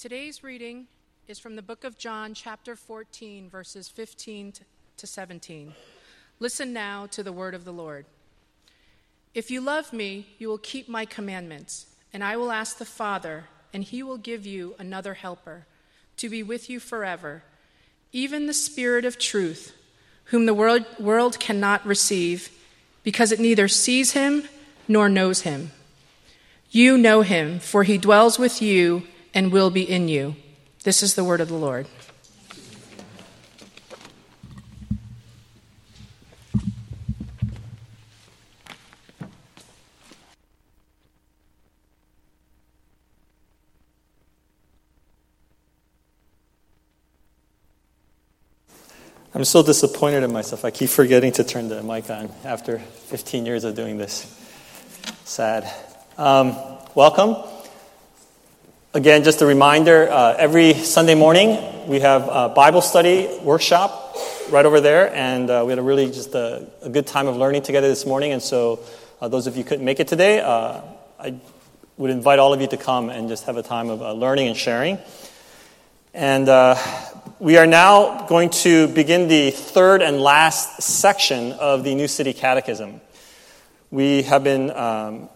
Today's reading is from the book of John, chapter 14, verses 15 to 17. Listen now to the word of the Lord. If you love me, you will keep my commandments, and I will ask the Father, and he will give you another helper to be with you forever, even the Spirit of truth, whom the world, world cannot receive, because it neither sees him nor knows him. You know him, for he dwells with you and will be in you. This is the word of the Lord. I'm so disappointed in myself. I keep forgetting to turn the mic on after 15 years of doing this. Sad. Um, welcome. Again, just a reminder uh, every Sunday morning we have a Bible study workshop right over there, and uh, we had a really just a, a, good time of learning together this morning. And so, uh, those of you couldn't make it today, uh, I would invite all of you to come and just have a time of uh, learning and sharing. And uh, we are now going to begin the third and last section of the New City Catechism. We have been um,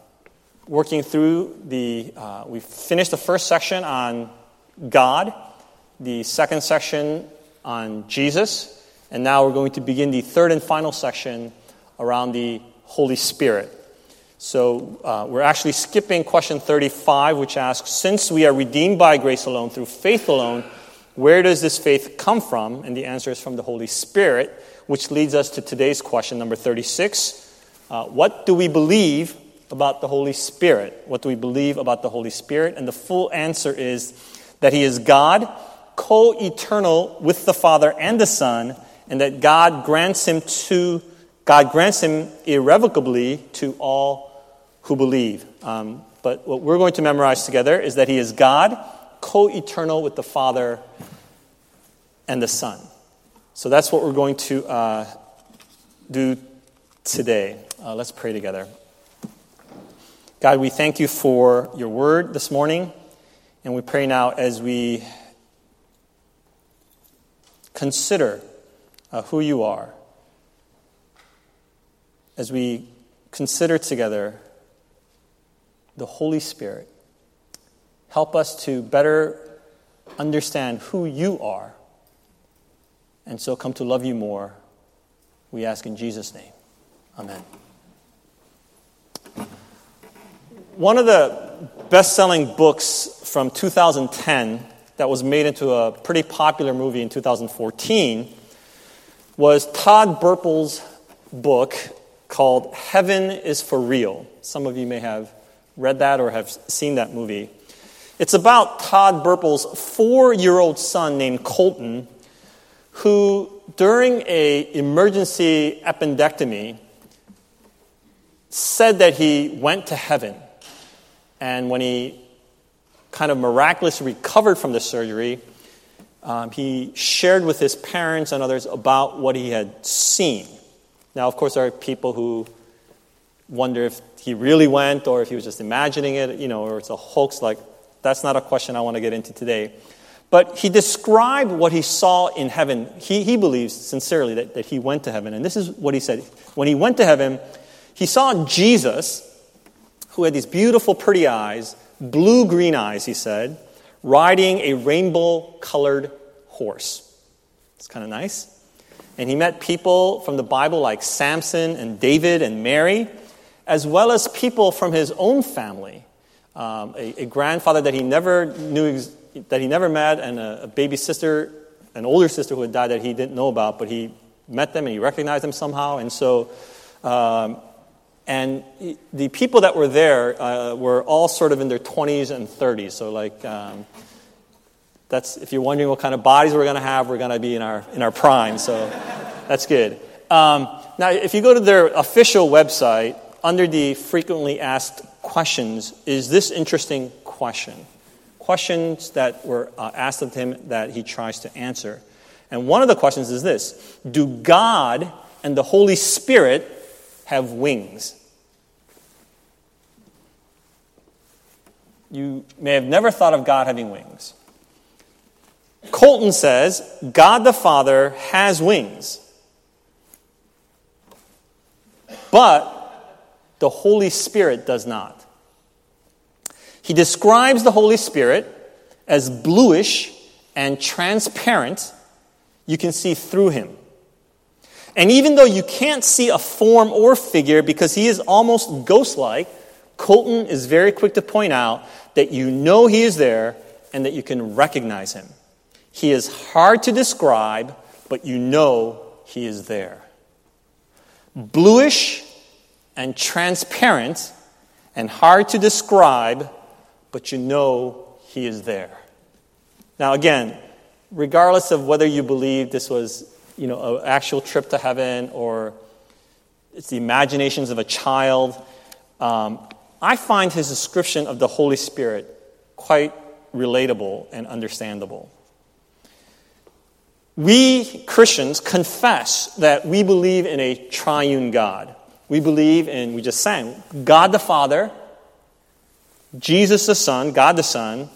working through the, uh, we finished the first section on God, the second section on Jesus, and now we're going to begin the third and final section around the Holy Spirit. So uh, we're actually skipping question 35, which asks Since we are redeemed by grace alone, through faith alone, where does this faith come from? And the answer is from the Holy Spirit, which leads us to today's question, number 36. Uh, what do we believe about the Holy Spirit. What do we believe about the Holy Spirit? And the full answer is that He is God, co eternal with the Father and the Son, and that God grants Him to God grants Him irrevocably to all who believe. Um, but what we're going to memorize together is that He is God, co eternal with the Father and the Son. So that's what we're going to uh, do today. Uh, let's pray together. God, we thank you for your word this morning, and we pray now as we consider uh, who you are, as we consider together the Holy Spirit, help us to better understand who you are, and so come to love you more. We ask in Jesus' name. Amen. One of the best selling books from 2010 that was made into a pretty popular movie in 2014 was Todd Burpo's book called Heaven is for Real. Some of you may have read that or have seen that movie. It's about Todd Burpo's four year old son named Colton, who, during a emergency appendectomy, said that he went to heaven. And when he kind of miraculously recovered from the surgery, um, he shared with his parents and others about what he had seen. Now, of course, there are people who wonder if he really went or if he was just imagining it, you know, or it's a hoax. Like, that's not a question I want to get into today. But he described what he saw in heaven. He, he believes sincerely that, that he went to heaven. And this is what he said. When he went to heaven, he saw Jesus who had these beautiful, pretty eyes, blue green eyes, he said, riding a rainbow colored horse. It's kind of nice. And he met people from the Bible like Samson and David and Mary, as well as people from his own family. Um, a, a, grandfather that he never knew, that he never met, and a, a baby sister, an older sister who had died that he didn't know about, but he met them and he recognized them somehow. And so um, and the people that were there uh, were all sort of in their 20s and 30s. So, like, um, that's if you're wondering what kind of bodies we're going to have, we're going to be in our in our prime. So, that's good. Um, now, if you go to their official website, under the frequently asked questions, is this interesting question? Questions that were uh, asked of him that he tries to answer. And one of the questions is this Do God and the Holy Spirit have wings. You may have never thought of God having wings. Colton says God the Father has wings, but the Holy Spirit does not. He describes the Holy Spirit as bluish and transparent. You can see through him. And even though you can't see a form or figure because he is almost ghost like, Colton is very quick to point out that you know he is there and that you can recognize him. He is hard to describe, but you know he is there. Bluish and transparent and hard to describe, but you know he is there. Now, again, regardless of whether you believe this was, you know, an actual trip to heaven or it's the imaginations of a child, um, I find his description of the Holy Spirit quite relatable and understandable. We Christians confess that we believe in a triune God. We believe in, we just sang, God the Father, Jesus the Son, God the Son,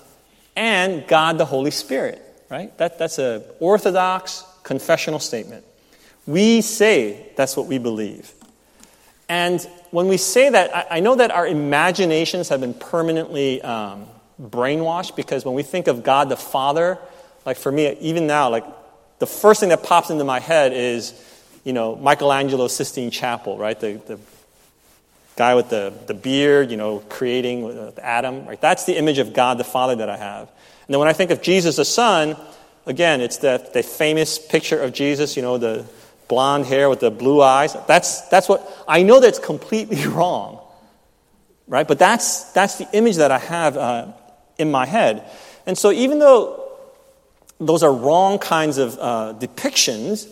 and God the Holy Spirit, right? That, that's an orthodox confessional statement. We say that's what we believe. And when we say that, I, know that our imaginations have been permanently um, brainwashed because when we think of God the Father, like for me, even now, like the first thing that pops into my head is, you know, Michelangelo's Sistine Chapel, right? The, the guy with the, the beard, you know, creating with Adam, right? That's the image of God the Father that I have. And then when I think of Jesus the Son, again, it's the, the famous picture of Jesus, you know, the blonde hair with the blue eyes. That's, that's what, I know that's completely wrong, right? But that's, that's the image that I have uh, in my head. And so even though those are wrong kinds of uh, depictions,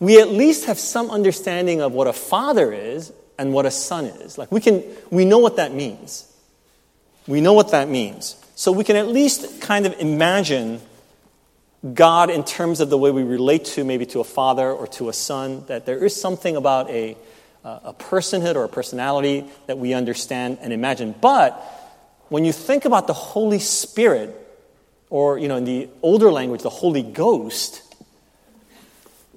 we at least have some understanding of what a father is and what a son is. Like we can, we know what that means. We know what that means. So we can at least kind of imagine God in terms of the way we relate to maybe to a father or to a son, that there is something about a, a personhood or a personality that we understand and imagine. But when you think about the Holy Spirit, or, you know, in the older language, the Holy Ghost,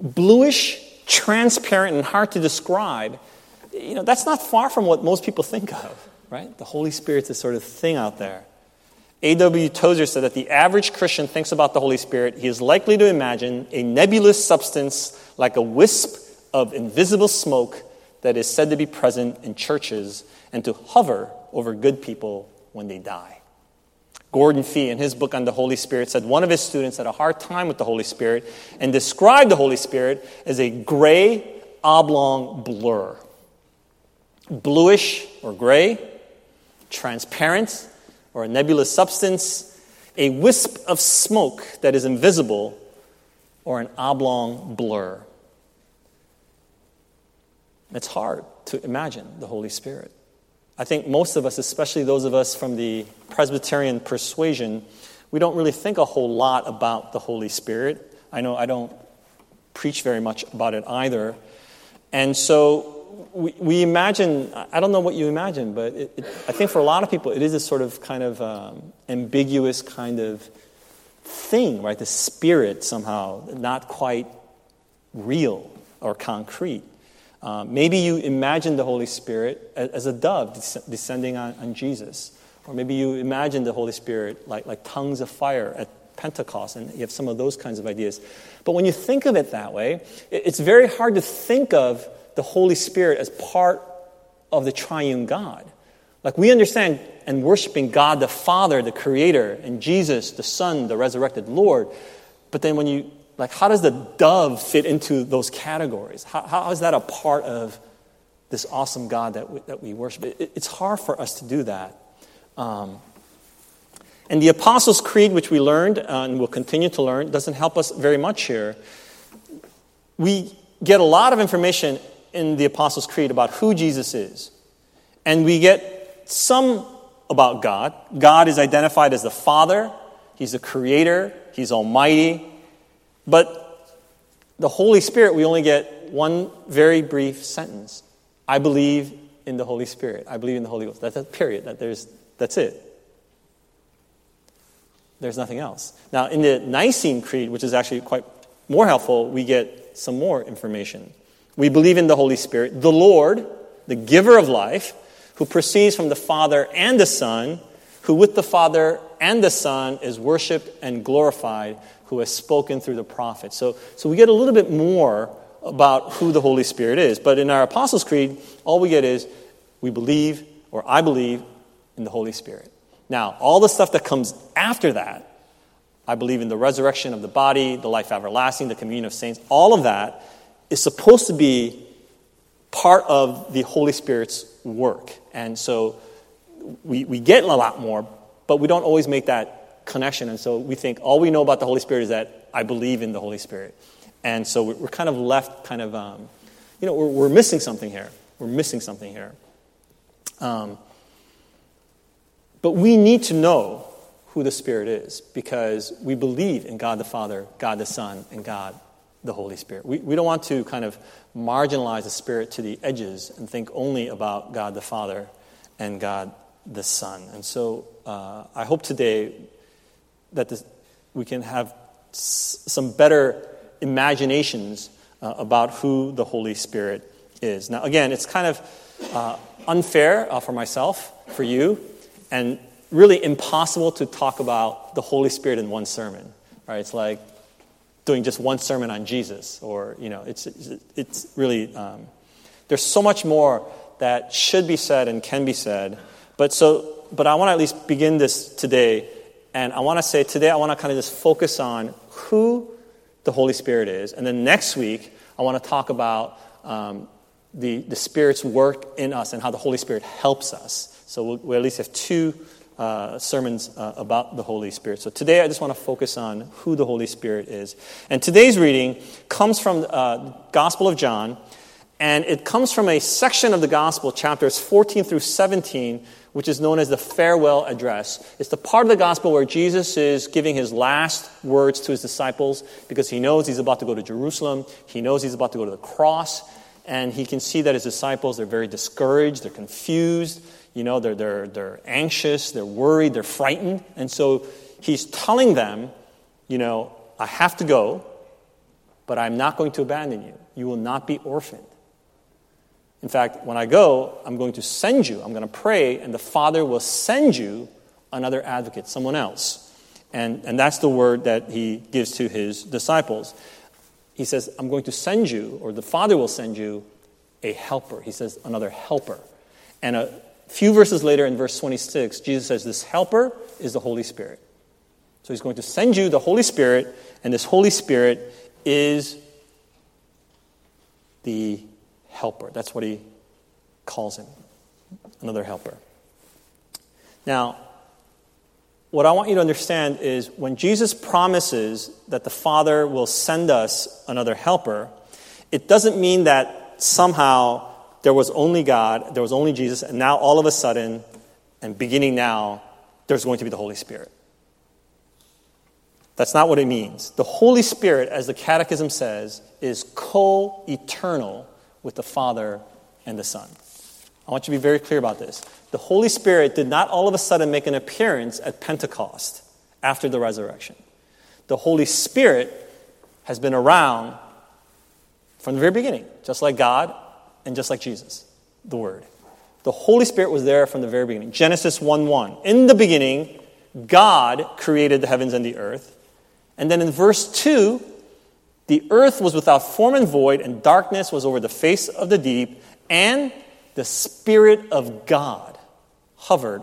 bluish, transparent, and hard to describe, you know, that's not far from what most people think of, right? The Holy Spirit's this sort of thing out there. A.W. Tozer said that the average Christian thinks about the Holy Spirit, he is likely to imagine a nebulous substance like a wisp of invisible smoke that is said to be present in churches and to hover over good people when they die. Gordon Fee, in his book on the Holy Spirit, said one of his students had a hard time with the Holy Spirit and described the Holy Spirit as a gray, oblong blur. Bluish or gray, transparent or a nebulous substance, a wisp of smoke that is invisible, or an oblong blur. It's hard to imagine the Holy Spirit. I think most of us, especially those of us from the Presbyterian persuasion, we don't really think a whole lot about the Holy Spirit. I know I don't preach very much about it either. And so we, we imagine, I don't know what you imagine, but it, it, I think for a lot of people, it is a sort of kind of um, ambiguous kind of thing, right? The spirit somehow not quite real or concrete. Uh, maybe you imagine the Holy Spirit as, as a dove des- descending on, on, Jesus. Or maybe you imagine the Holy Spirit like, like tongues of fire at Pentecost, and you have some of those kinds of ideas. But when you think of it that way, it, it's very hard to think of the Holy Spirit as part of the triune God. Like we understand and worshiping God the Father, the Creator, and Jesus, the Son, the resurrected Lord. But then when you like, how does the dove fit into those categories? How, how is that a part of this awesome God that we, that we worship? It, it's hard for us to do that. Um, and the Apostles' Creed, which we learned uh, and will continue to learn, doesn't help us very much here. We get a lot of information in the Apostles' Creed about who Jesus is. And we get some about God. God is identified as the Father, He's the Creator, He's Almighty, but the Holy Spirit, we only get one very brief sentence. I believe in the Holy Spirit. I believe in the Holy Ghost. That's a period. That there's, that's it. There's nothing else. Now, in the Nicene Creed, which is actually quite more helpful, we get some more information. We believe in the Holy Spirit, the Lord, the giver of life, who proceeds from the Father and the Son, who with the Father and the Son is worshiped and glorified, who has spoken through the prophets. So, so we get a little bit more about who the Holy Spirit is. But in our Apostles' Creed, all we get is we believe, or I believe, in the Holy Spirit. Now, all the stuff that comes after that, I believe in the resurrection of the body, the life everlasting, the communion of saints, all of that is supposed to be part of the Holy Spirit's work. And so we, we get a lot more, but we don't always make that connection. And so we think all we know about the Holy Spirit is that I believe in the Holy Spirit. And so we're kind of left kind of, um, you know, we're, we're, missing something here. We're missing something here. Um, but we need to know who the Spirit is because we believe in God the Father, God the Son, and God the Holy Spirit. We, we don't want to kind of marginalize the Spirit to the edges and think only about God the Father and God the Son. And so uh, I hope today that this, we can have s- some better imaginations uh, about who the Holy Spirit is. Now, again, it's kind of uh, unfair uh, for myself, for you, and really impossible to talk about the Holy Spirit in one sermon. Right? It's like doing just one sermon on Jesus, or you know, it's it's really um, there's so much more that should be said and can be said. But so, but I want to at least begin this today, and I want to say today I want to kind of just focus on who the Holy Spirit is, and then next week I want to talk about um, the the Spirit's work in us and how the Holy Spirit helps us. So we'll, we at least have two uh, sermons uh, about the Holy Spirit. So today I just want to focus on who the Holy Spirit is. And today's reading comes from the uh, Gospel of John, and it comes from a section of the Gospel, chapters 14 through 17, which is known as the farewell address. It's the part of the Gospel where Jesus is giving his last words to his disciples because he knows he's about to go to Jerusalem, he knows he's about to go to the cross, and he can see that his disciples, they're very discouraged, they're confused. You know, they're, they're, they're anxious, they're worried, they're frightened. And so he's telling them, you know, I have to go, but I'm not going to abandon you. You will not be orphaned. In fact, when I go, I'm going to send you, I'm going to pray, and the Father will send you another advocate, someone else. And, and that's the word that he gives to his disciples. He says, I'm going to send you, or the Father will send you a helper. He says, another helper. And a, few verses later, in verse 26, Jesus says, This helper is the Holy Spirit. So he's going to send you the Holy Spirit, and this Holy Spirit is the helper. That's what he calls him another helper. Now, what I want you to understand is when Jesus promises that the Father will send us another helper, it doesn't mean that somehow there was only God, there was only Jesus, and now all of a sudden, and beginning now, there's going to be the Holy Spirit. That's not what it means. The Holy Spirit, as the Catechism says, is co eternal with the Father and the Son. I want you to be very clear about this. The Holy Spirit did not all of a sudden make an appearance at Pentecost after the resurrection. The Holy Spirit has been around from the very beginning, just like God and just like Jesus, the Word. The Holy Spirit was there from the very beginning. Genesis 1 1. In the beginning, God created the heavens and the earth. And then in verse 2, the earth was without form and void, and darkness was over the face of the deep, and the Spirit of God hovered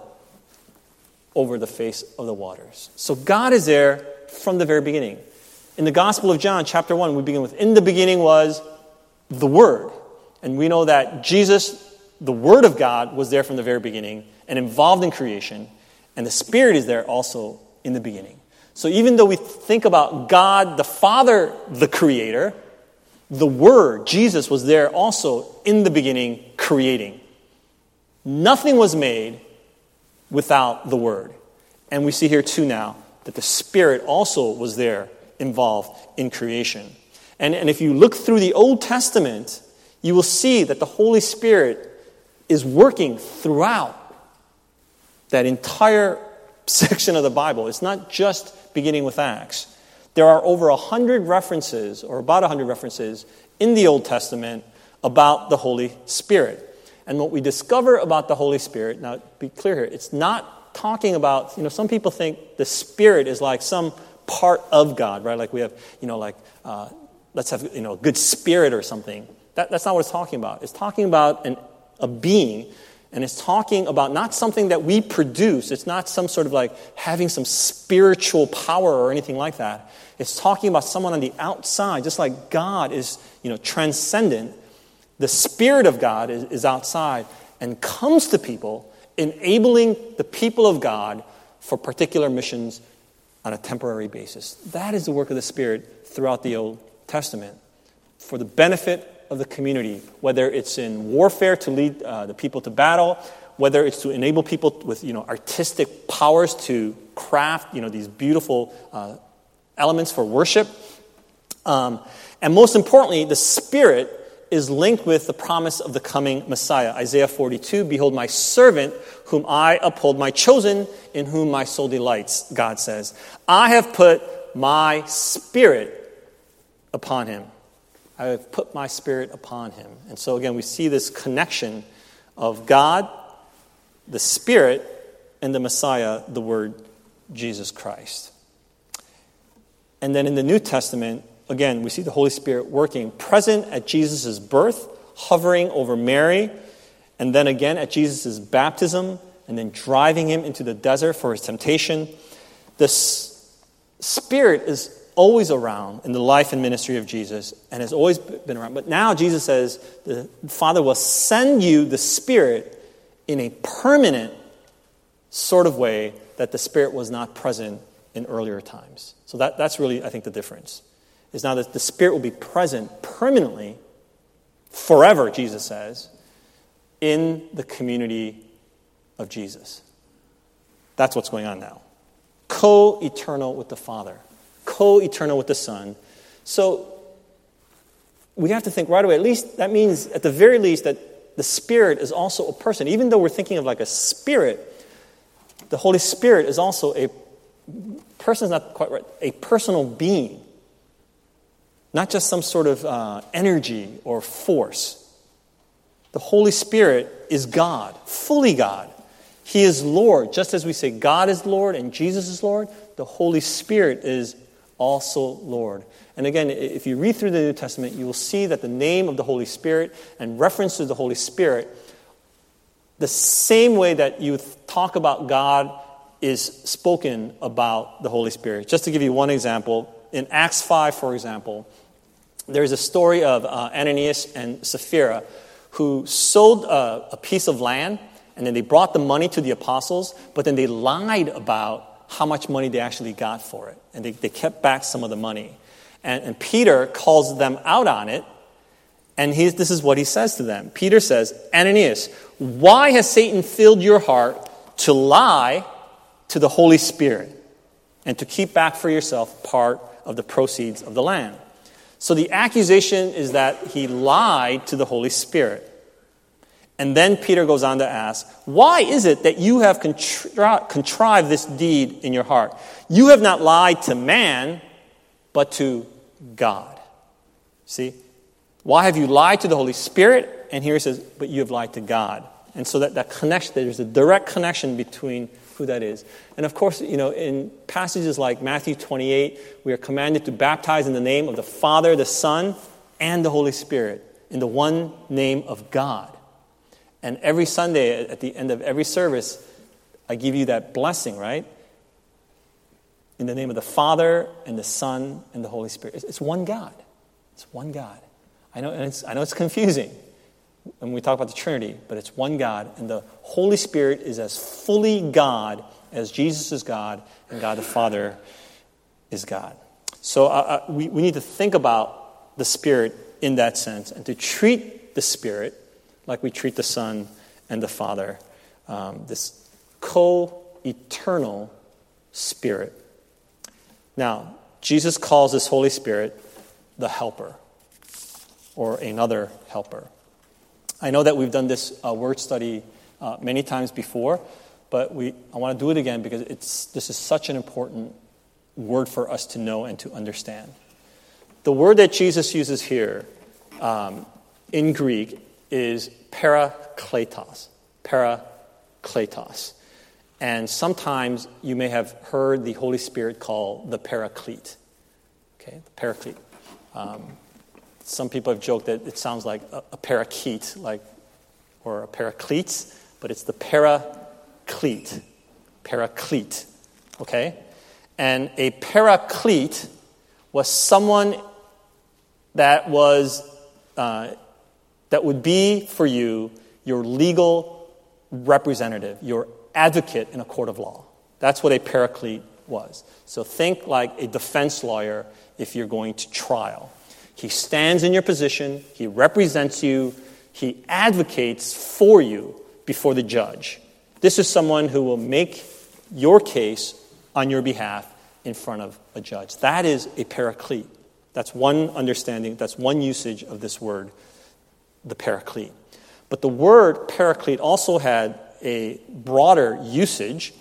over the face of the waters. So God is there from the very beginning. In the Gospel of John, chapter 1, we begin with In the beginning was the Word. And we know that Jesus, the Word of God, was there from the very beginning and involved in creation, and the Spirit is there also in the beginning. So even though we think about God, the Father, the Creator, the Word, Jesus, was there also in the beginning creating. Nothing was made without the Word. And we see here too now that the Spirit also was there involved in creation. And, and if you look through the Old Testament, you will see that the Holy Spirit is working throughout that entire section of the Bible. It's not just beginning with Acts. There are over a hundred references, or about a hundred references, in the Old Testament about the Holy Spirit. And what we discover about the Holy Spirit, now be clear here, it's not talking about, you know, some people think the Spirit is like some part of God, right? Like we have, you know, like, uh, let's have, you know, a good spirit or something. That, that's not what it's talking about. It's talking about an, a being, and it's talking about not something that we produce. It's not some sort of like having some spiritual power or anything like that. It's talking about someone on the outside, just like God is, you know, transcendent. The Spirit of God is, is outside and comes to people, enabling the people of God for particular missions on a temporary basis. That is the work of the Spirit throughout the Old Testament for the benefit of the community, whether it's in warfare to lead uh, the people to battle, whether it's to enable people with you know, artistic powers to craft you know, these beautiful uh, elements for worship. Um, and most importantly, the Spirit is linked with the promise of the coming Messiah. Isaiah 42 Behold, my servant, whom I uphold, my chosen, in whom my soul delights, God says. I have put my Spirit upon him. I have put my Spirit upon him. And so, again, we see this connection of God, the Spirit, and the Messiah, the Word, Jesus Christ. And then in the New Testament, again, we see the Holy Spirit working, present at Jesus' birth, hovering over Mary, and then again at Jesus' baptism, and then driving him into the desert for his temptation. The Spirit is always around in the life and ministry of Jesus and has always been around. But now Jesus says the Father will send you the Spirit in a permanent sort of way that the Spirit was not present in earlier times. So that, that's really, I think, the difference. Is now that the Spirit will be present permanently, forever, Jesus says, in the community of Jesus. That's what's going on now. Co eternal with the Father, co eternal with the Son. So we have to think right away, at least that means, at the very least, that the Spirit is also a person. Even though we're thinking of like a spirit, the Holy Spirit is also a person is not quite right, a personal being, not just some sort of uh, energy or force. The Holy Spirit is God, fully God. He is Lord. Just as we say God is Lord and Jesus is Lord, the Holy Spirit is also Lord. And again, if you read through the New Testament, you will see that the name of the Holy Spirit and reference to the Holy Spirit, the same way that you talk about God is spoken about the Holy Spirit. Just to give you one example, in Acts 5, for example, there's a story of uh, Ananias and Sapphira who sold a, a piece of land and then they brought the money to the apostles, but then they lied about how much money they actually got for it. And they, they kept back some of the money. And, and Peter calls them out on it. And he, this is what he says to them Peter says, Ananias, why has Satan filled your heart to lie to the Holy Spirit and to keep back for yourself part of the proceeds of the land. So the accusation is that he lied to the Holy Spirit. And then Peter goes on to ask, Why is it that you have contri- contrived this deed in your heart? You have not lied to man, but to God. See? Why have you lied to the Holy Spirit? And here he says, But you have lied to God. And so that, that connection, there's a direct connection between who that is. And of course, you know, in passages like Matthew 28, we are commanded to baptize in the name of the Father, the Son, and the Holy Spirit, in the one name of God. And every Sunday, at the end of every service, I give you that blessing, right? In the name of the Father, and the Son, and the Holy Spirit. It's one God. It's one God. I know, and I know it's confusing when we talk about the Trinity, but it's one God, and the Holy Spirit is as fully God as Jesus is God, and God the Father is God. So uh, uh, we, we need to think about the Spirit in that sense, and to treat the Spirit like we treat the Son and the Father, um, this co eternal Spirit. Now, Jesus calls this Holy Spirit the Helper, or another Helper. I know that we've done this uh, word study uh, many times before, but we, I want to do it again because it's, this is such an important word for us to know and to understand. The word that Jesus uses here um, in Greek is parakletos. Parakletos. And sometimes you may have heard the Holy Spirit called the paraclete. Okay, the paraclete. Um, some people have joked that it sounds like a, a parakeet, like, or a paraclete, but it's the paraclete. Paraclete. Okay? And a paraclete was someone that was uh, that would be for you your legal representative, your advocate in a court of law. That's what a paraclete was. So think like a defense lawyer if you're going to trial. He stands in your position, he represents you, he advocates for you before the judge. This is someone who will make your case on your behalf in front of a judge. That is a paraclete. That's one understanding, that's one usage of this word, the paraclete. But the word paraclete also had a broader usage,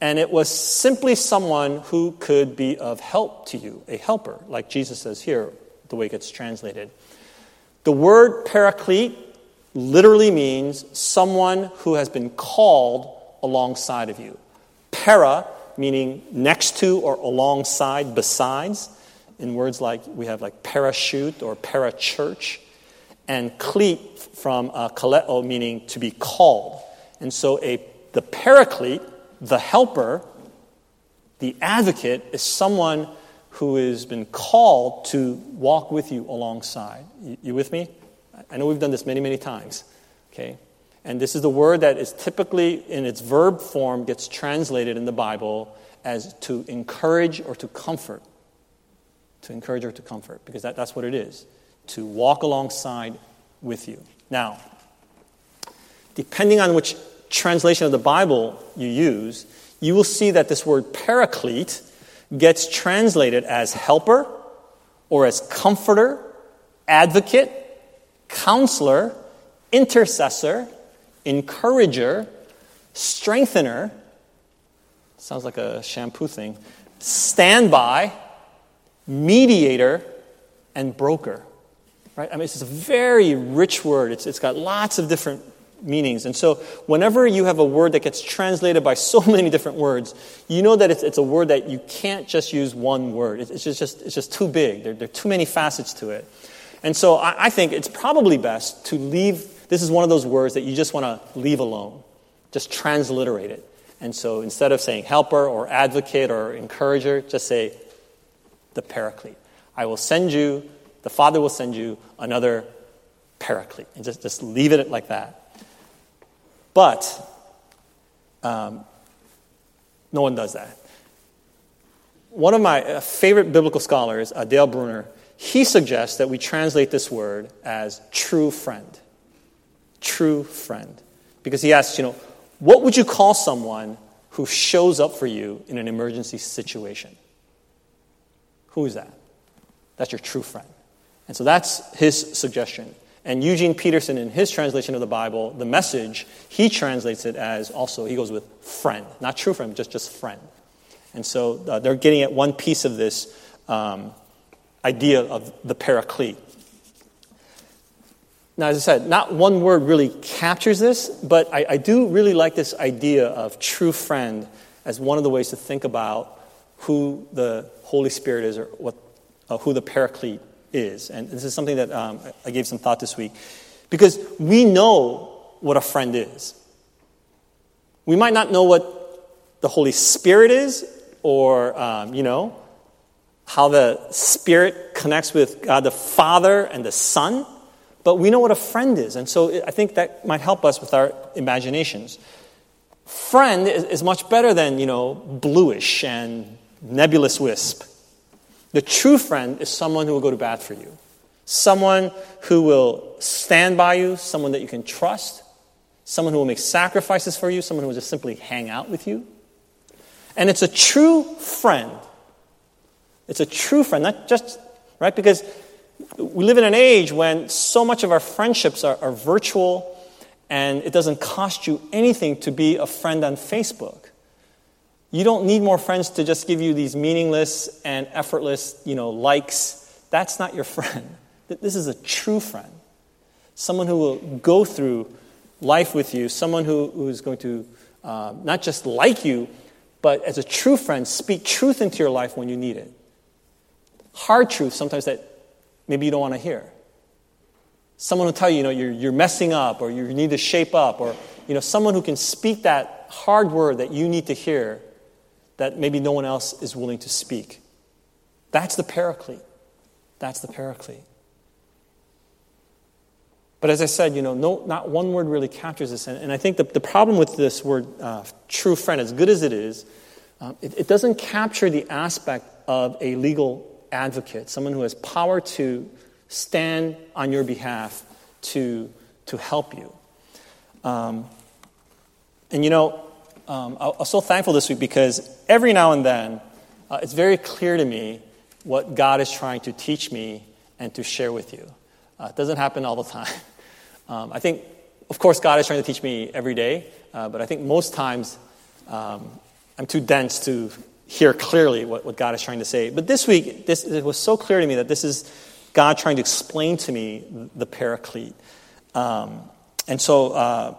and it was simply someone who could be of help to you, a helper, like Jesus says here, the way it gets translated. The word paraclete literally means someone who has been called alongside of you. Para, meaning next to or alongside, besides. In words like we have like parachute or parachurch, and cleat from uh, kaleo, meaning to be called. And so a, the paraclete, the helper, the advocate, is someone who has been called to walk with you alongside. You, you with me? I know we've done this many, many times. Okay? And this is the word that is typically in its verb form gets translated in the Bible as to encourage or to comfort. To encourage or to comfort, because that, that's what it is. To walk alongside with you. Now, depending on which translation of the Bible you use, you will see that this word paraclete gets translated as helper or as comforter, advocate, counselor, intercessor, encourager, strengthener. Sounds like a shampoo thing. Standby, mediator, and broker. Right? I mean, it's a very rich word. It's, it's got lots of different meanings. And so, whenever you have a word that gets translated by so many different words, you know that it's, it's a word that you can't just use one word. It's, it's just, it's just too big. There, there, are too many facets to it. And so, I, I think it's probably best to leave. This is one of those words that you just want to leave alone, just transliterate it. And so, instead of saying helper or advocate or encourager, just say the paraclete. I will send you the Father will send you another paraclete. And just, just leave it like that. But um, no one does that. One of my uh, favorite biblical scholars, uh, Dale Bruner, he suggests that we translate this word as true friend. True friend. Because he asks, you know, what would you call someone who shows up for you in an emergency situation? Who is that? That's your true friend. And so that's his suggestion. And Eugene Peterson, in his translation of the Bible, the message, he translates it as also, he goes with friend. Not true friend, just, just friend. And so uh, they're getting at one piece of this um, idea of the paraclete. Now, as I said, not one word really captures this, but I, I do really like this idea of true friend as one of the ways to think about who the Holy Spirit is or what, uh, who the paraclete is. And this is something that um, I gave some thought this week. Because we know what a friend is. We might not know what the Holy Spirit is, or, um, you know, how the Spirit connects with God the Father and the Son, but we know what a friend is. And so I think that might help us with our imaginations. Friend is, is much better than, you know, bluish and nebulous wisp. The true friend is someone who will go to bat for you, someone who will stand by you, someone that you can trust, someone who will make sacrifices for you, someone who will just simply hang out with you. And it's a true friend. It's a true friend, not just, right? Because we live in an age when so much of our friendships are, are virtual and it doesn't cost you anything to be a friend on Facebook. You don't need more friends to just give you these meaningless and effortless, you know, likes. That's not your friend. This is a true friend. Someone who will go through life with you, someone who, who is going to uh, not just like you, but as a true friend, speak truth into your life when you need it. Hard truth, sometimes that maybe you don't want to hear. Someone will tell you, you know, you're, you're messing up or you need to shape up, or, you know, someone who can speak that hard word that you need to hear that maybe no one else is willing to speak. That's the paraclete. That's the paraclete. But as I said, you know, no, not one word really captures this. And, and I think the, the problem with this word, uh, true friend, as good as it is, uh, it, it doesn't capture the aspect of a legal advocate, someone who has power to stand on your behalf to, to help you. Um, and you know, um, I, am so thankful this week because every now and then uh, it's very clear to me what God is trying to teach me and to share with you. Uh, it doesn't happen all the time. Um, I think, of course, God is trying to teach me every day, uh, but I think most times um, I'm too dense to hear clearly what, what God is trying to say. But this week, this, it was so clear to me that this is God trying to explain to me the paraclete. Um, and so uh,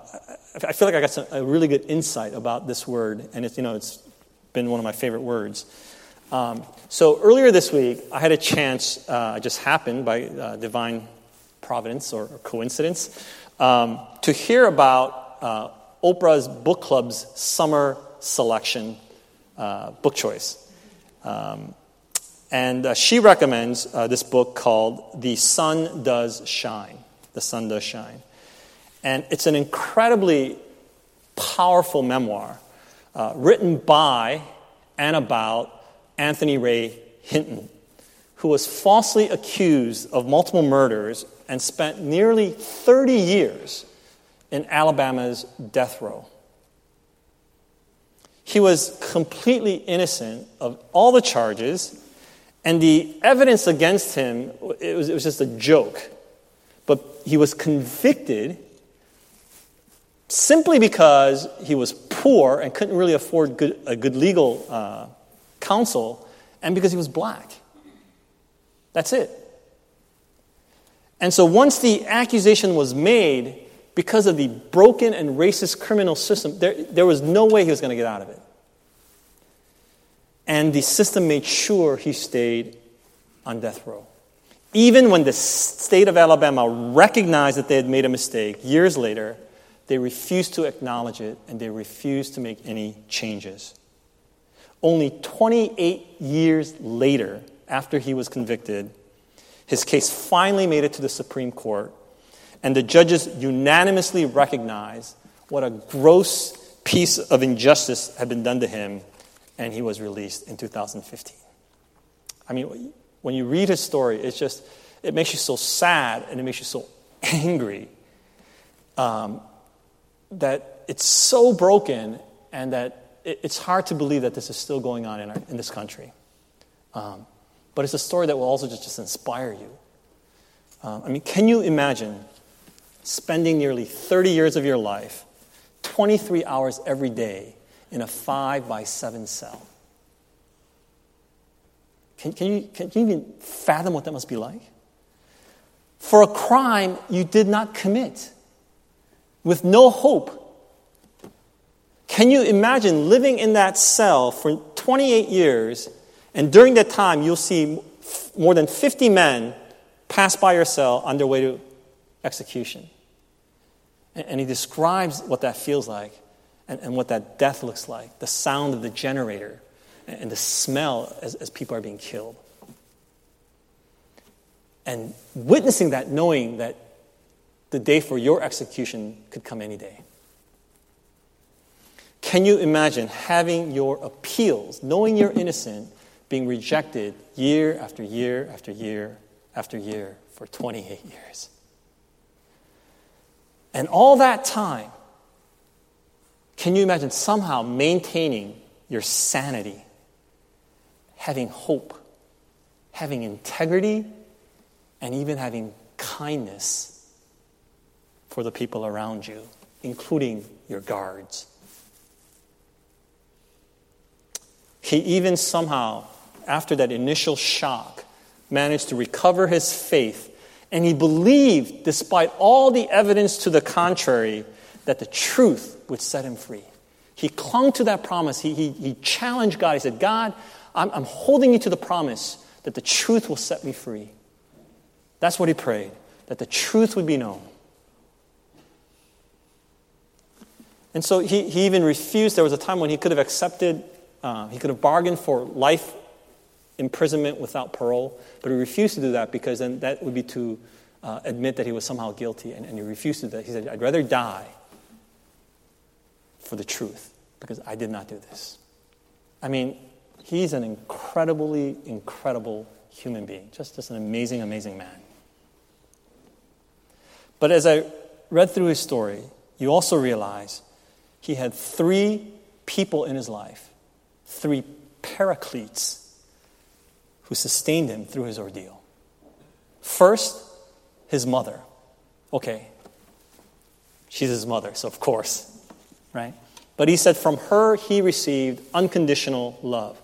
I feel like I got some, a really good insight about this word, and it's, you know, it's been one of my favorite words. Um, so earlier this week, I had a chance, uh, just happened by uh, divine providence or, coincidence, um, to hear about uh, Oprah's book club's summer selection uh, book choice. Um, and uh, she recommends uh, this book called The Sun Does Shine. The Sun Does Shine. And it's an incredibly powerful memoir uh, written by and about Anthony Ray Hinton, who was falsely accused of multiple murders and spent nearly 30 years in Alabama's death row. He was completely innocent of all the charges, and the evidence against him, it was, it was just a joke. But he was convicted simply because he was poor and couldn't really afford good, a good legal uh, counsel, and because he was black. That's it. And so once the accusation was made, because of the broken and racist criminal system, there, there was no way he was going to get out of it. And the system made sure he stayed on death row. Even when the state of Alabama recognized that they had made a mistake years later, they refused to acknowledge it and they refused to make any changes. Only 28 years later, after he was convicted, his case finally made it to the Supreme Court, and the judges unanimously recognized what a gross piece of injustice had been done to him, and he was released in 2015. I mean, when you read his story, it's just, it makes you so sad and it makes you so angry um, that it's so broken and that it's hard to believe that this is still going on in, our, in this country. Um, but it's a story that will also just, just inspire you. Um, I mean, can you imagine spending nearly 30 years of your life, 23 hours every day, in a five by seven cell? Can, can, you, can you even fathom what that must be like? For a crime you did not commit, with no hope. Can you imagine living in that cell for 28 years and during that time, you'll see more than 50 men pass by your cell on their way to execution. And he describes what that feels like and, and what that death looks like the sound of the generator and the smell as, as people are being killed. And witnessing that, knowing that the day for your execution could come any day. Can you imagine having your appeals, knowing you're innocent, being rejected year after year after year after year for 28 years. And all that time, can you imagine somehow maintaining your sanity, having hope, having integrity, and even having kindness for the people around you including your guards. He even somehow, after that initial shock, managed to recover his faith. And he believed, despite all the evidence to the contrary, that the truth would set him free. He clung to that promise. He, he, he challenged God. He said, God, I'm, I'm holding you to the promise that the truth will set me free. That's what he prayed, that the truth would be known. And so he, he even refused. There was a time when he could have accepted, uh, he could have bargained for life imprisonment without parole, but he refused to do that because then that would be to uh, admit that he was somehow guilty, and, and he refused to do that. He said, I'd rather die for the truth because I did not do this. I mean, he's an incredibly, incredible human being, just, just an amazing, amazing man. But as I read through his story, you also realize he had three people in his life, three paracletes who sustained him through his ordeal. First, his mother. Okay, she's his mother, so of course, right? But he said from her he received unconditional love.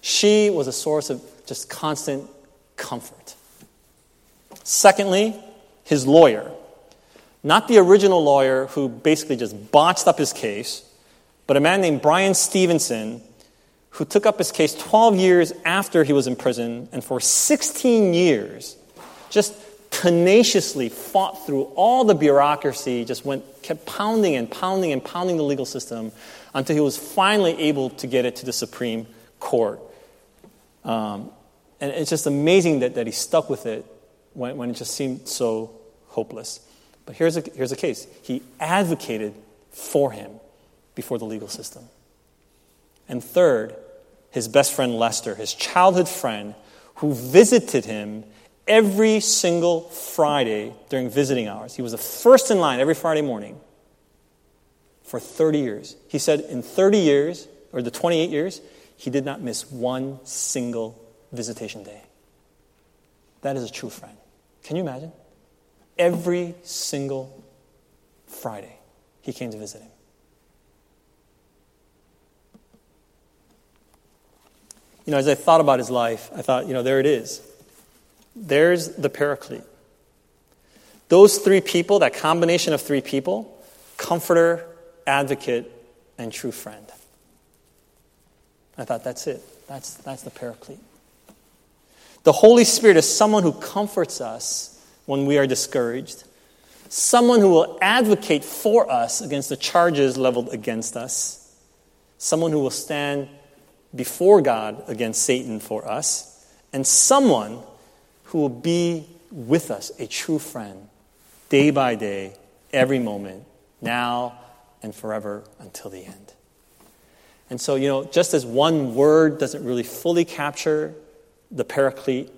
She was a source of just constant comfort. Secondly, his lawyer. Not the original lawyer who basically just botched up his case, but a man named Bryan Stevenson who took up his case 12 years after he was in prison and for 16 years just tenaciously fought through all the bureaucracy, just went, kept pounding and pounding and pounding the legal system until he was finally able to get it to the Supreme Court. Um, and it's just amazing that, that he stuck with it when, when it just seemed so hopeless. But here's a, here's a case he advocated for him before the legal system. And third, his best friend Lester, his childhood friend, who visited him every single Friday during visiting hours. He was the first in line every Friday morning for 30 years. He said in 30 years, or the 28 years, he did not miss one single visitation day. That is a true friend. Can you imagine? Every single Friday, he came to visit him. You know, as I thought about his life, I thought, you know, there it is. There's the paraclete. Those three people, that combination of three people, comforter, advocate, and true friend. I thought, that's it. That's, that's the paraclete. The Holy Spirit is someone who comforts us when we are discouraged, someone who will advocate for us against the charges leveled against us, someone who will stand before God against Satan for us, and someone who will be with us, a true friend, day by day, every moment, now and forever until the end. And so, you know, just as one word doesn't really fully capture the paraclete.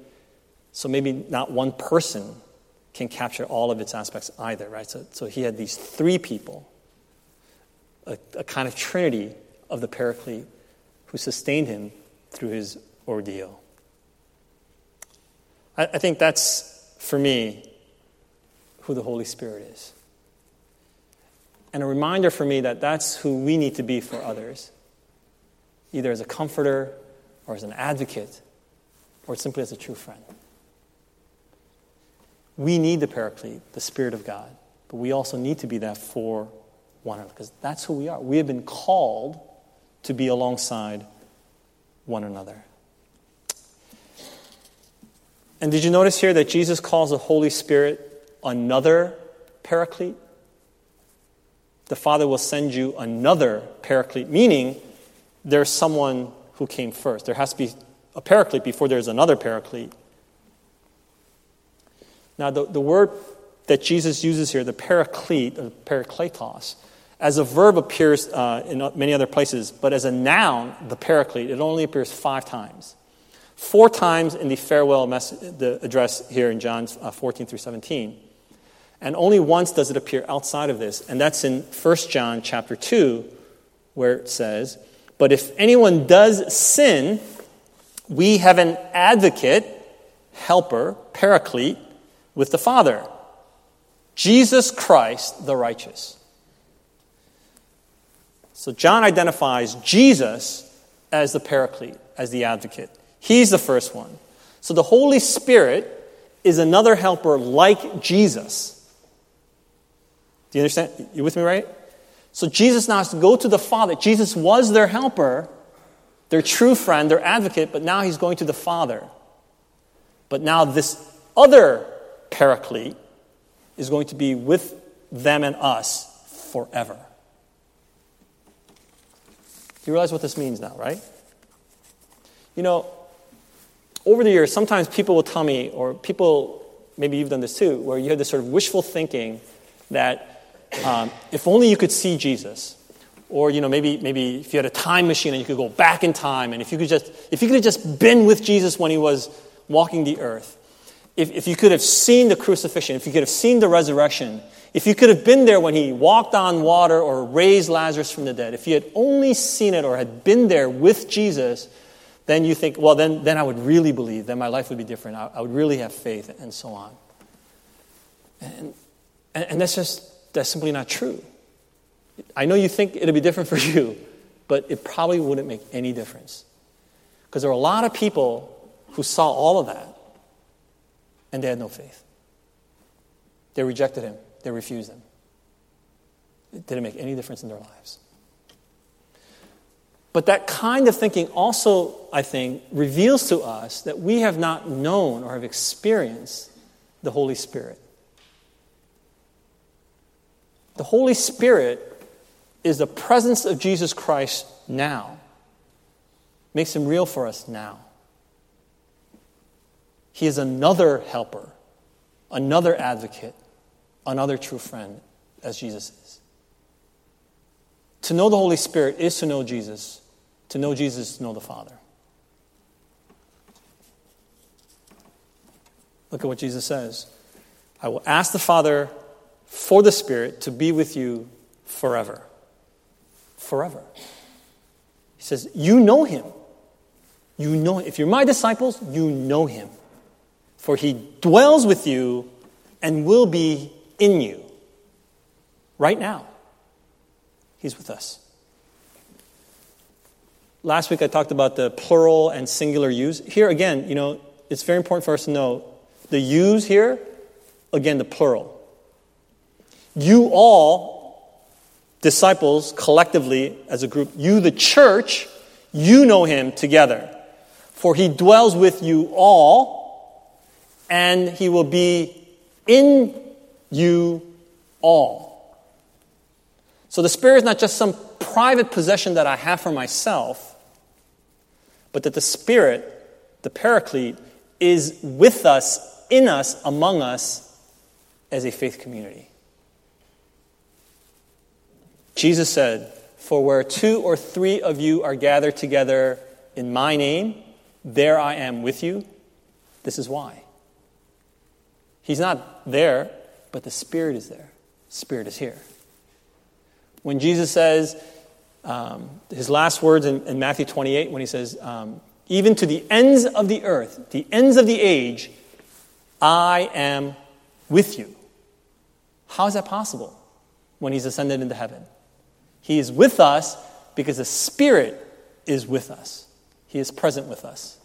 So maybe not one person can capture all of its aspects either, right? So, so he had these three people, a, a kind of trinity of the paraclete who sustained him through his ordeal. I, I think that's, for me, who the Holy Spirit is. And a reminder for me that that's who we need to be for others, either as a comforter or as an advocate or simply as a true friend. We need the paraclete, the Spirit of God, but we also need to be that for one another because that's who we are. We have been called to be alongside one another. And did you notice here that Jesus calls the Holy Spirit another paraclete? The Father will send you another paraclete, meaning there's someone who came first. There has to be a paraclete before there's another paraclete. Now, the, the word that Jesus uses here, the paraclete, or parakletos, as a verb appears uh, in many other places, but as a noun, the paraclete, it only appears five times. Four times in the farewell message, the address here in John uh, 14 through 17. And only once does it appear outside of this, and that's in 1 John chapter 2, where it says, But if anyone does sin, we have an advocate, helper, paraclete with the Father Jesus Christ the righteous. So John identifies Jesus as the paraclete, as the advocate. He's the first one. So the Holy Spirit is another helper like Jesus. Do you understand? You with me, right? So Jesus now has to go to the Father. Jesus was their helper, their true friend, their advocate, but now he's going to the Father. But now this other paraclete is going to be with them and us forever. You realize what this means now, right? You know, over the years, sometimes people will tell me, or people, maybe you've done this too, where you have this sort of wishful thinking that um, if only you could see Jesus, or you know maybe maybe if you had a time machine and you could go back in time, and if you could just if you could have just been with Jesus when he was walking the earth, if, if you could have seen the crucifixion, if you could have seen the resurrection, if you could have been there when he walked on water or raised Lazarus from the dead, if you had only seen it or had been there with Jesus, then you think, well, then, then I would really believe, then my life would be different. I, I would really have faith, and so on. And, and, and that's just, that's simply not true. I know you think it'll be different for you, but it probably wouldn't make any difference. Because there are a lot of people who saw all of that, and they had no faith. They rejected him, they refused him. It didn't make any difference in their lives. But that kind of thinking also, I think, reveals to us that we have not known or have experienced the Holy Spirit. The Holy Spirit is the presence of Jesus Christ now, makes him real for us now. He is another helper, another advocate, another true friend, as Jesus is. To know the Holy Spirit is to know Jesus. To know Jesus is to know the Father. Look at what Jesus says I will ask the Father for the Spirit to be with you forever. Forever. He says, You know him. You know If you're my disciples, you know him. For he dwells with you and will be in you. Right now. He's with us. Last week I talked about the plural and singular yous. Here again, you know, it's very important for us to know the yous here, again, the plural. You all, disciples, collectively, as a group, you, the church, you know him together. For he dwells with you all, and he will be in you all. So the Spirit is not just some private possession that I have for myself, but that the Spirit, the Paraclete, is with us, in us, among us as a faith community. Jesus said, For where two or three of you are gathered together in my name, there I am with you. This is why. He's not there, but the Spirit is there. Spirit is here. When Jesus says, um, his last words in, in, Matthew 28, when he says, um, Even to the ends of the earth, the ends of the age, I am with you. How is that possible when he's ascended into heaven? He is with us because the Spirit is with us, He is present with us.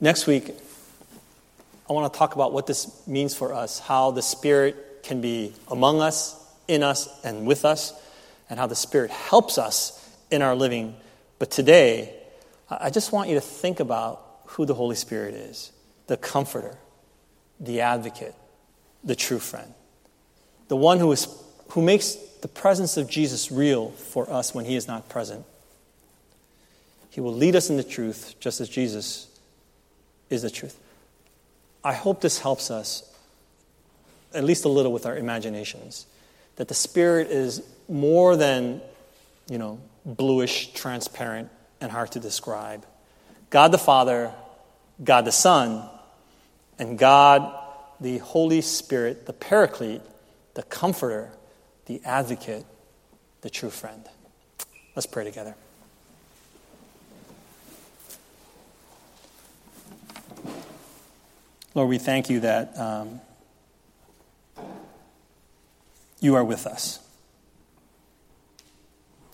Next week, I want to talk about what this means for us, how the Spirit can be among us, in us, and with us, and how the Spirit helps us in our living. But today, I just want you to think about who the Holy Spirit is the Comforter, the Advocate, the true friend, the one who, is, who makes the presence of Jesus real for us when He is not present. He will lead us in the truth just as Jesus is the truth. I hope this helps us at least a little with our imaginations. That the Spirit is more than, you know, bluish, transparent, and hard to describe. God the Father, God the Son, and God the Holy Spirit, the Paraclete, the Comforter, the Advocate, the true friend. Let's pray together. Lord, we thank you that um, you are with us.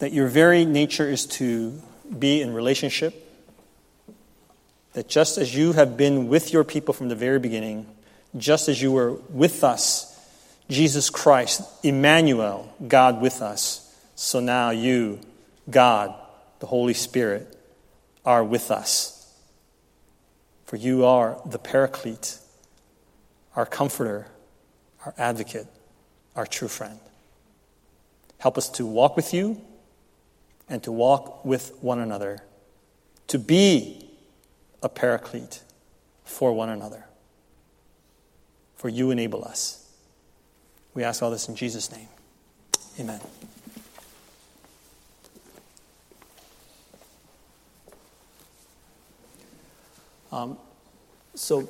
That your very nature is to be in relationship. That just as you have been with your people from the very beginning, just as you were with us, Jesus Christ, Emmanuel, God with us, so now you, God, the Holy Spirit, are with us. For you are the Paraclete, our comforter, our advocate, our true friend. Help us to walk with you and to walk with one another, to be a paraclete for one another. For you enable us. We ask all this in Jesus' name. Amen. Um, so,